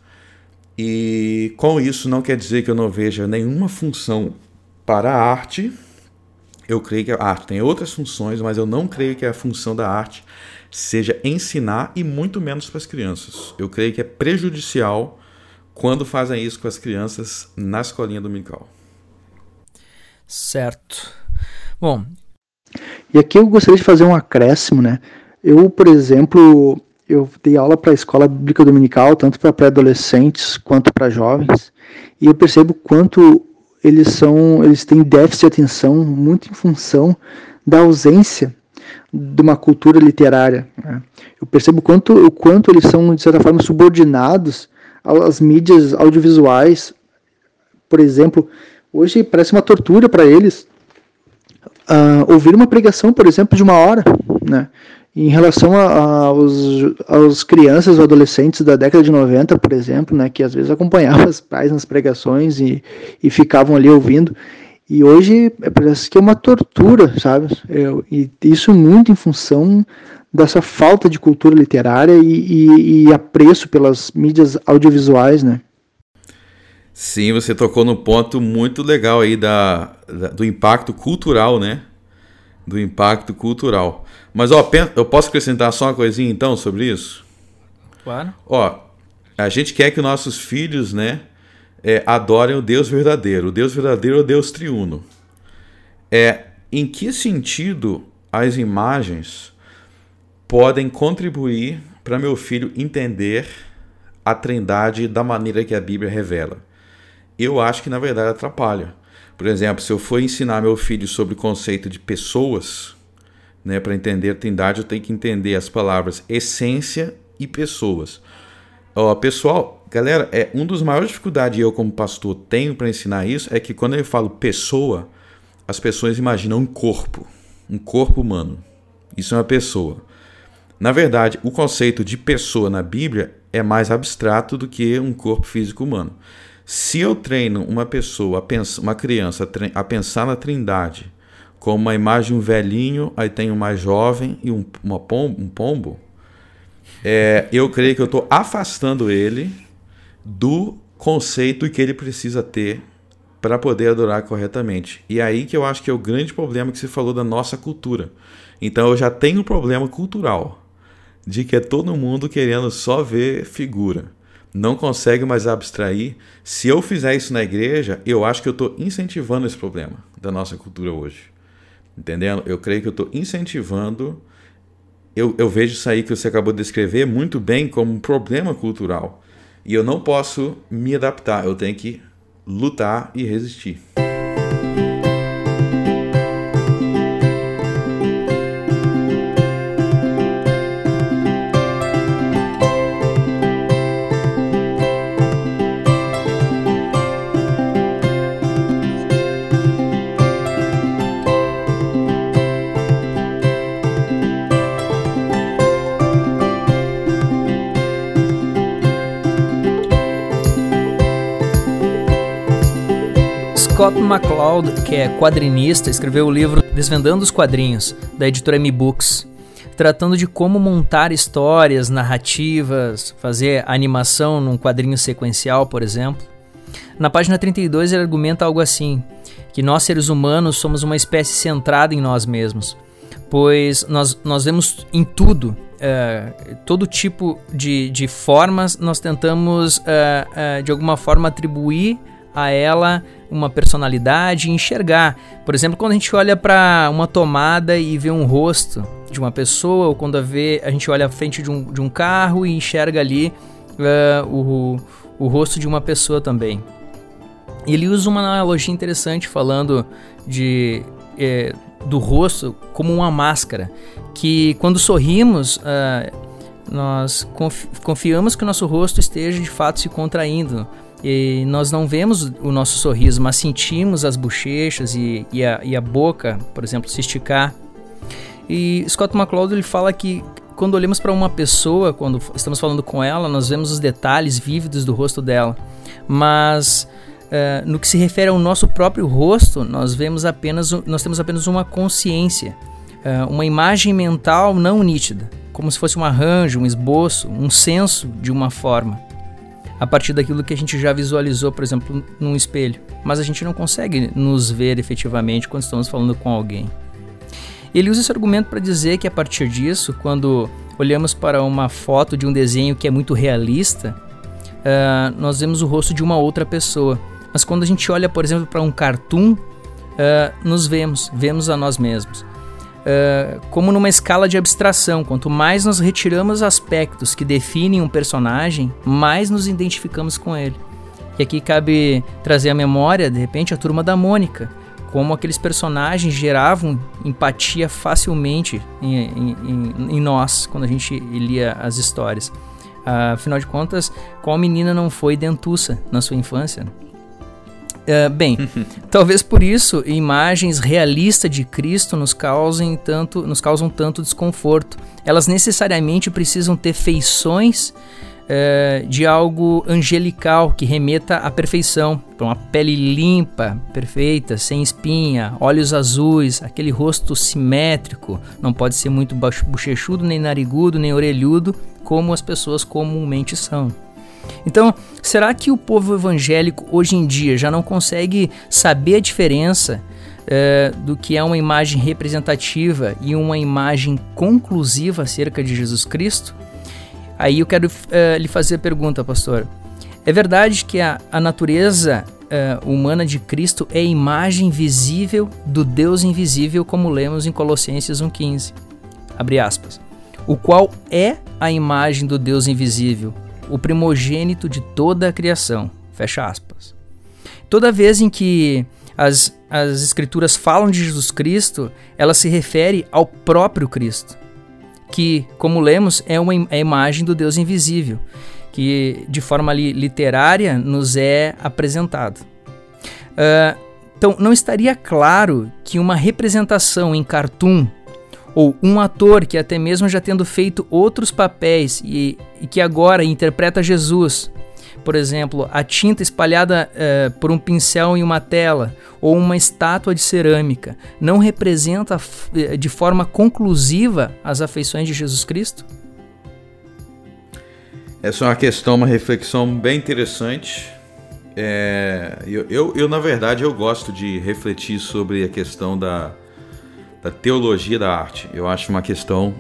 E com isso não quer dizer que eu não veja nenhuma função para a arte, eu creio que a arte tem outras funções, mas eu não creio que a função da arte seja ensinar e muito menos para as crianças. Eu creio que é prejudicial quando fazem isso com as crianças na escolinha dominical. Certo. Bom. E aqui eu gostaria de fazer um acréscimo, né? Eu, por exemplo, eu dei aula para a escola bíblica dominical, tanto para pré-adolescentes quanto para jovens, e eu percebo quanto eles são, eles têm déficit de atenção muito em função da ausência de uma cultura literária. Né? Eu percebo quanto, o quanto eles são, de certa forma, subordinados às mídias audiovisuais. Por exemplo, hoje parece uma tortura para eles uh, ouvir uma pregação, por exemplo, de uma hora. Né? Em relação aos, crianças ou adolescentes da década de 90, por exemplo, né, que às vezes acompanhavam os pais nas pregações e, e ficavam ali ouvindo, e hoje parece que é uma tortura, sabe? Eu, e isso muito em função dessa falta de cultura literária e, e, e, apreço pelas mídias audiovisuais, né? Sim, você tocou no ponto muito legal aí da, da do impacto cultural, né? Do impacto cultural. Mas, ó, eu posso acrescentar só uma coisinha então sobre isso? Claro. Ó, a gente quer que nossos filhos, né, é, adorem o Deus verdadeiro. O Deus verdadeiro é o Deus triuno. É, em que sentido as imagens podem contribuir para meu filho entender a trindade da maneira que a Bíblia revela? Eu acho que na verdade atrapalha. Por exemplo, se eu for ensinar meu filho sobre o conceito de pessoas, né? Para entender a Trindade, eu tenho que entender as palavras essência e pessoas. Ó, pessoal, galera, é um dos maiores dificuldades eu como pastor tenho para ensinar isso é que quando eu falo pessoa, as pessoas imaginam um corpo, um corpo humano. Isso é uma pessoa. Na verdade, o conceito de pessoa na Bíblia é mais abstrato do que um corpo físico humano. Se eu treino uma pessoa, uma criança a pensar na Trindade com uma imagem de um velhinho, aí tem um mais jovem e um, pombo, um pombo, é, eu creio que eu estou afastando ele do conceito que ele precisa ter para poder adorar corretamente. E aí que eu acho que é o grande problema que você falou da nossa cultura. Então eu já tenho um problema cultural de que é todo mundo querendo só ver figura. Não consegue mais abstrair. Se eu fizer isso na igreja, eu acho que eu estou incentivando esse problema da nossa cultura hoje. Entendendo? Eu creio que eu estou incentivando. Eu, eu vejo isso aí que você acabou de descrever muito bem como um problema cultural. E eu não posso me adaptar, eu tenho que lutar e resistir. Scott McCloud, que é quadrinista, escreveu o livro Desvendando os Quadrinhos, da editora M-Books. tratando de como montar histórias, narrativas, fazer animação num quadrinho sequencial, por exemplo. Na página 32 ele argumenta algo assim: que nós seres humanos somos uma espécie centrada em nós mesmos, pois nós, nós vemos em tudo, uh, todo tipo de, de formas, nós tentamos uh, uh, de alguma forma atribuir a ela uma personalidade e enxergar. Por exemplo, quando a gente olha para uma tomada e vê um rosto de uma pessoa, ou quando a, vê, a gente olha à frente de um, de um carro e enxerga ali uh, o, o rosto de uma pessoa também. Ele usa uma analogia interessante falando de eh, do rosto como uma máscara, que quando sorrimos uh, nós confiamos que o nosso rosto esteja de fato se contraindo, e nós não vemos o nosso sorriso, mas sentimos as bochechas e, e, a, e a boca, por exemplo, se esticar. E Scott McCloud ele fala que quando olhamos para uma pessoa, quando estamos falando com ela, nós vemos os detalhes vívidos do rosto dela. Mas uh, no que se refere ao nosso próprio rosto, nós vemos apenas, nós temos apenas uma consciência, uh, uma imagem mental não nítida, como se fosse um arranjo, um esboço, um senso de uma forma a partir daquilo que a gente já visualizou, por exemplo, num espelho. Mas a gente não consegue nos ver efetivamente quando estamos falando com alguém. Ele usa esse argumento para dizer que a partir disso, quando olhamos para uma foto de um desenho que é muito realista, uh, nós vemos o rosto de uma outra pessoa. Mas quando a gente olha, por exemplo, para um cartoon, uh, nos vemos, vemos a nós mesmos. Uh, como numa escala de abstração. Quanto mais nós retiramos aspectos que definem um personagem, mais nos identificamos com ele. E aqui cabe trazer à memória, de repente, a turma da Mônica. Como aqueles personagens geravam empatia facilmente em, em, em, nós quando a gente lia as histórias. Uh, afinal de contas, qual menina não foi dentuça na sua infância? Uh, bem, talvez por isso imagens realistas de Cristo nos causem tanto, nos causam tanto desconforto. Elas necessariamente precisam ter feições uh, de algo angelical que remeta à perfeição, uma pele limpa, perfeita, sem espinha, olhos azuis, aquele rosto simétrico, não pode ser muito bochechudo, nem narigudo, nem orelhudo, como as pessoas comumente são. Então, será que o povo evangélico hoje em dia já não consegue saber a diferença é, do que é uma imagem representativa e uma imagem conclusiva acerca de Jesus Cristo? Aí eu quero é, lhe fazer a pergunta, pastor. É verdade que a, a natureza é, humana de Cristo é imagem visível do Deus invisível, como lemos em Colossenses 1,15? Abre aspas. O qual é a imagem do Deus invisível, o primogênito de toda a criação. Fecha aspas. Toda vez em que as, as escrituras falam de Jesus Cristo, ela se refere ao próprio Cristo, que, como lemos, é uma é a imagem do Deus invisível, que de forma li, literária nos é apresentado. Uh, então, não estaria claro que uma representação em cartoon ou um ator que até mesmo já tendo feito outros papéis e, e que agora interpreta Jesus, por exemplo, a tinta espalhada uh, por um pincel em uma tela ou uma estátua de cerâmica, não representa uh, de forma conclusiva as afeições de Jesus Cristo? Essa é uma questão, uma reflexão bem interessante. É, eu, eu, eu, na verdade, eu gosto de refletir sobre a questão da, da teologia da arte. Eu acho uma questão.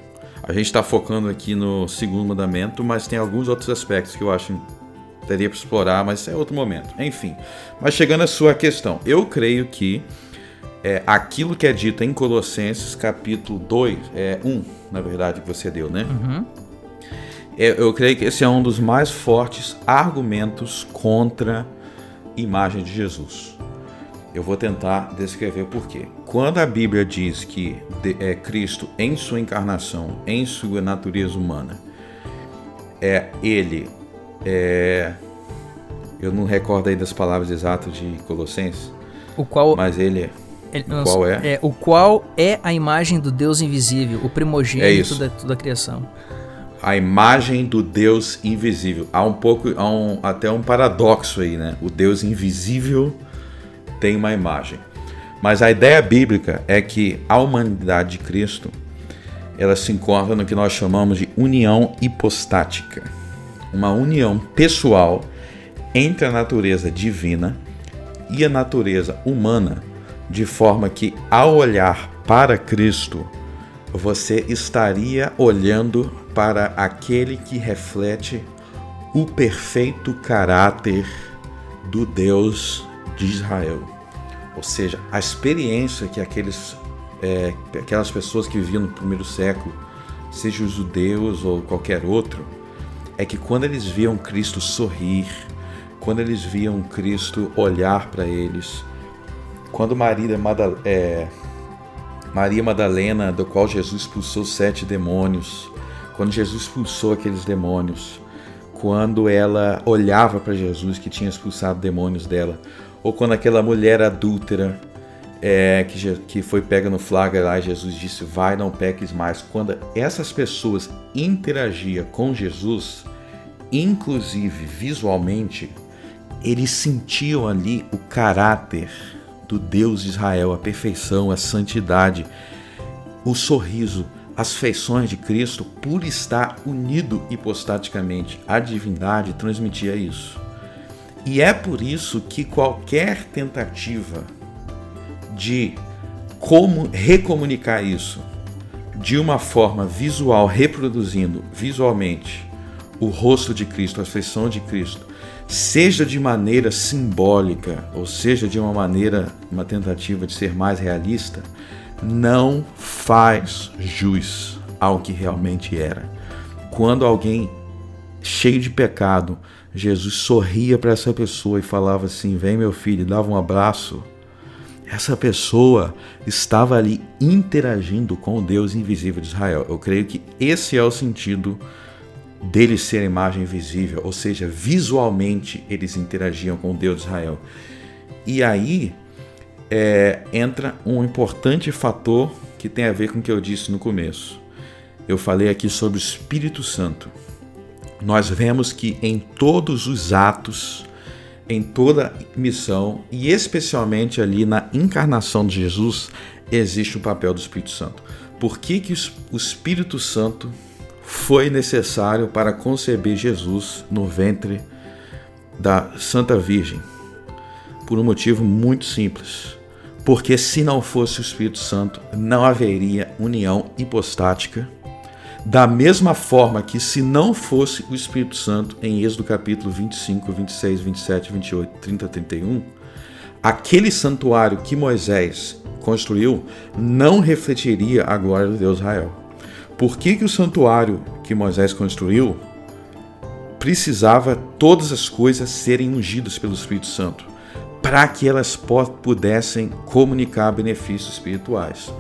A gente está focando aqui no segundo mandamento, mas tem alguns outros aspectos que eu acho teria para explorar, mas é outro momento. Enfim, mas chegando à sua questão, eu creio que é, aquilo que é dito em Colossenses capítulo 2, é 1, na verdade, que você deu, né? Uhum. É, eu creio que esse é um dos mais fortes argumentos contra a imagem de Jesus. Eu vou tentar descrever por quê. Quando a Bíblia diz que é Cristo em sua encarnação, em sua natureza humana, é ele é eu não recordo aí das palavras exatas de Colossenses. O qual mas ele é ele, o qual é? é? O qual é a imagem do Deus invisível, o primogênito é da, da criação. A imagem do Deus invisível. Há um pouco, há um, até um paradoxo aí, né? O Deus invisível tem uma imagem. Mas a ideia bíblica é que a humanidade de Cristo ela se encontra no que nós chamamos de união hipostática. Uma união pessoal entre a natureza divina e a natureza humana, de forma que ao olhar para Cristo, você estaria olhando para aquele que reflete o perfeito caráter do Deus de Israel. Ou seja, a experiência que aqueles, é, aquelas pessoas que viviam no primeiro século, seja os judeus ou qualquer outro, é que quando eles viam Cristo sorrir, quando eles viam Cristo olhar para eles, quando Maria, Madal é, Maria Madalena, do qual Jesus expulsou sete demônios, quando Jesus expulsou aqueles demônios, quando ela olhava para Jesus que tinha expulsado demônios dela, ou quando aquela mulher adúltera é, que, que foi pega no flagra lá, Jesus disse: Vai, não peques mais. Quando essas pessoas interagiam com Jesus, inclusive visualmente, eles sentiam ali o caráter do Deus de Israel, a perfeição, a santidade, o sorriso, as feições de Cristo, por estar unido hipostaticamente à divindade, transmitia isso. E é por isso que qualquer tentativa de como recomunicar isso de uma forma visual, reproduzindo visualmente o rosto de Cristo, a feição de Cristo, seja de maneira simbólica, ou seja de uma maneira, uma tentativa de ser mais realista, não faz jus ao que realmente era. Quando alguém cheio de pecado, Jesus sorria para essa pessoa e falava assim: Vem, meu filho, dava um abraço. Essa pessoa estava ali interagindo com o Deus invisível de Israel. Eu creio que esse é o sentido dele ser imagem visível, ou seja, visualmente eles interagiam com o Deus de Israel. E aí é, entra um importante fator que tem a ver com o que eu disse no começo. Eu falei aqui sobre o Espírito Santo. Nós vemos que em todos os atos, em toda missão e especialmente ali na encarnação de Jesus, existe o papel do Espírito Santo. Por que, que o Espírito Santo foi necessário para conceber Jesus no ventre da Santa Virgem? Por um motivo muito simples. Porque se não fosse o Espírito Santo, não haveria união hipostática. Da mesma forma que se não fosse o Espírito Santo, em Êxodo capítulo 25, 26, 27, 28, 30, 31, aquele santuário que Moisés construiu não refletiria a glória do Deus Israel. Por que, que o santuário que Moisés construiu precisava todas as coisas serem ungidas pelo Espírito Santo? Para que elas pudessem comunicar benefícios espirituais.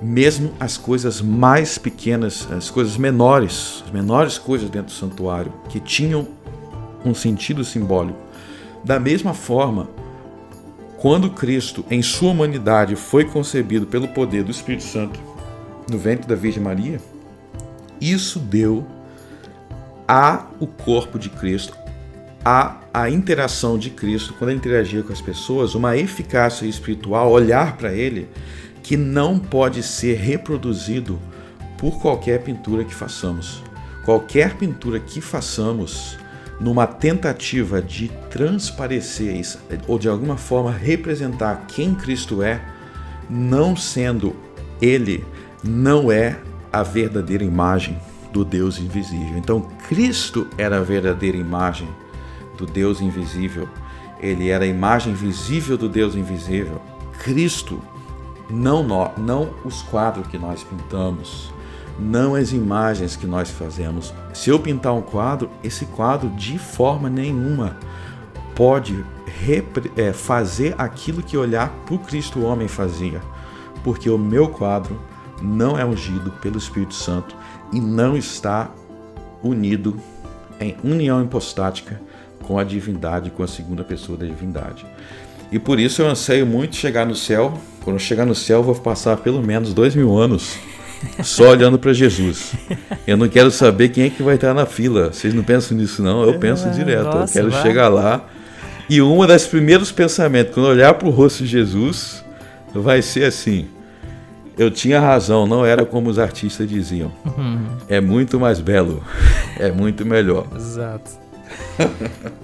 Mesmo as coisas mais pequenas, as coisas menores, as menores coisas dentro do santuário, que tinham um sentido simbólico. Da mesma forma, quando Cristo, em sua humanidade, foi concebido pelo poder do Espírito Santo, no ventre da Virgem Maria, isso deu a o corpo de Cristo, a a interação de Cristo quando ele interagia com as pessoas, uma eficácia espiritual, olhar para ele que não pode ser reproduzido por qualquer pintura que façamos. Qualquer pintura que façamos numa tentativa de transparecer isso, ou de alguma forma representar quem Cristo é, não sendo ele não é a verdadeira imagem do Deus invisível. Então, Cristo era a verdadeira imagem do Deus invisível. Ele era a imagem visível do Deus invisível. Cristo, não, nós, não os quadros que nós pintamos, não as imagens que nós fazemos. Se eu pintar um quadro, esse quadro de forma nenhuma pode é, fazer aquilo que olhar para o Cristo homem fazia, porque o meu quadro não é ungido pelo Espírito Santo e não está unido em união hipostática com a divindade, com a segunda pessoa da divindade. E por isso eu anseio muito chegar no céu. Quando eu chegar no céu, eu vou passar pelo menos dois mil anos só olhando para Jesus. Eu não quero saber quem é que vai estar na fila. Vocês não pensam nisso, não? Eu penso direto. Nossa, eu quero vai. chegar lá. E um dos primeiros pensamentos, quando olhar para o rosto de Jesus, vai ser assim: eu tinha razão, não era como os artistas diziam. Uhum. É muito mais belo, é muito melhor. Exato.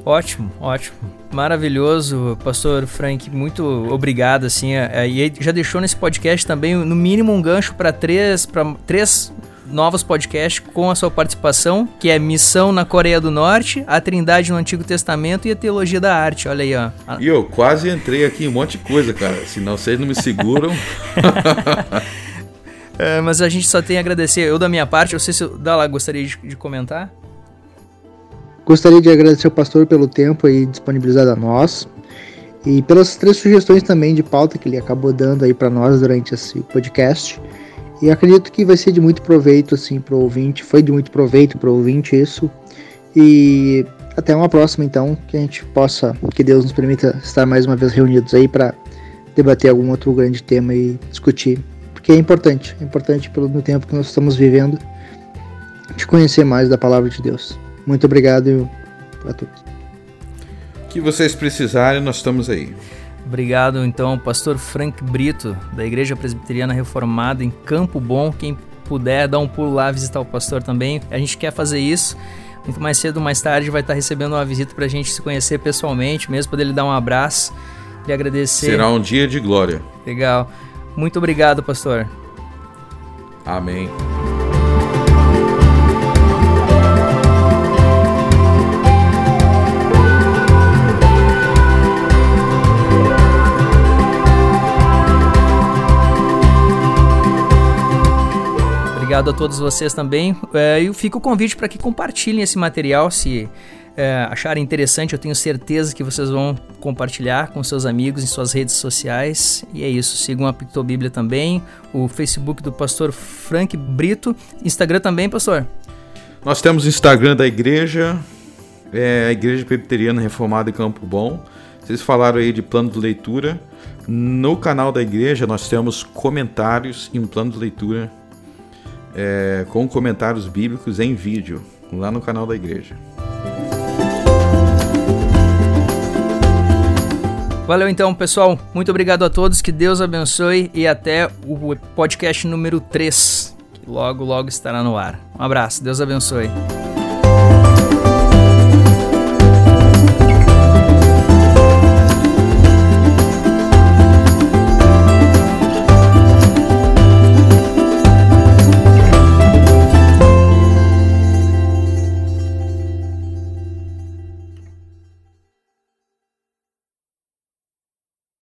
Ótimo, ótimo. Maravilhoso, pastor Frank, muito obrigado assim. E já deixou nesse podcast também no mínimo um gancho para três, para três novos podcasts com a sua participação, que é Missão na Coreia do Norte, a Trindade no Antigo Testamento e a Teologia da Arte. Olha aí, ó. E eu quase entrei aqui em um monte de coisa, cara. Senão vocês não me seguram. é, mas a gente só tem a agradecer. Eu, da minha parte, eu sei se o Dala gostaria de, de comentar. Gostaria de agradecer ao pastor pelo tempo aí disponibilizado a nós e pelas três sugestões também de pauta que ele acabou dando aí para nós durante esse podcast. E acredito que vai ser de muito proveito assim para o ouvinte, foi de muito proveito para o ouvinte isso. E até uma próxima então, que a gente possa, que Deus nos permita estar mais uma vez reunidos aí para debater algum outro grande tema e discutir, porque é importante, é importante pelo tempo que nós estamos vivendo, de conhecer mais da palavra de Deus. Muito obrigado a todos. Que vocês precisarem, nós estamos aí. Obrigado, então, pastor Frank Brito, da Igreja Presbiteriana Reformada em Campo Bom. Quem puder, dar um pulo lá visitar o pastor também. A gente quer fazer isso. Muito mais cedo ou mais tarde vai estar recebendo uma visita para a gente se conhecer pessoalmente, mesmo poder lhe dar um abraço, lhe agradecer. Será um dia de glória. Legal. Muito obrigado, pastor. Amém. Obrigado a todos vocês também. É, e fica o convite para que compartilhem esse material se é, acharem interessante. Eu tenho certeza que vocês vão compartilhar com seus amigos em suas redes sociais. E é isso. Sigam a Pictobíblia também, o Facebook do pastor Frank Brito, Instagram também, pastor. Nós temos o Instagram da igreja, é a Igreja Presbiteriana Reformada em Campo Bom. Vocês falaram aí de plano de leitura. No canal da igreja nós temos comentários em plano de leitura é, com comentários bíblicos em vídeo, lá no canal da igreja. Valeu então, pessoal. Muito obrigado a todos. Que Deus abençoe e até o podcast número 3, que logo, logo estará no ar. Um abraço. Deus abençoe.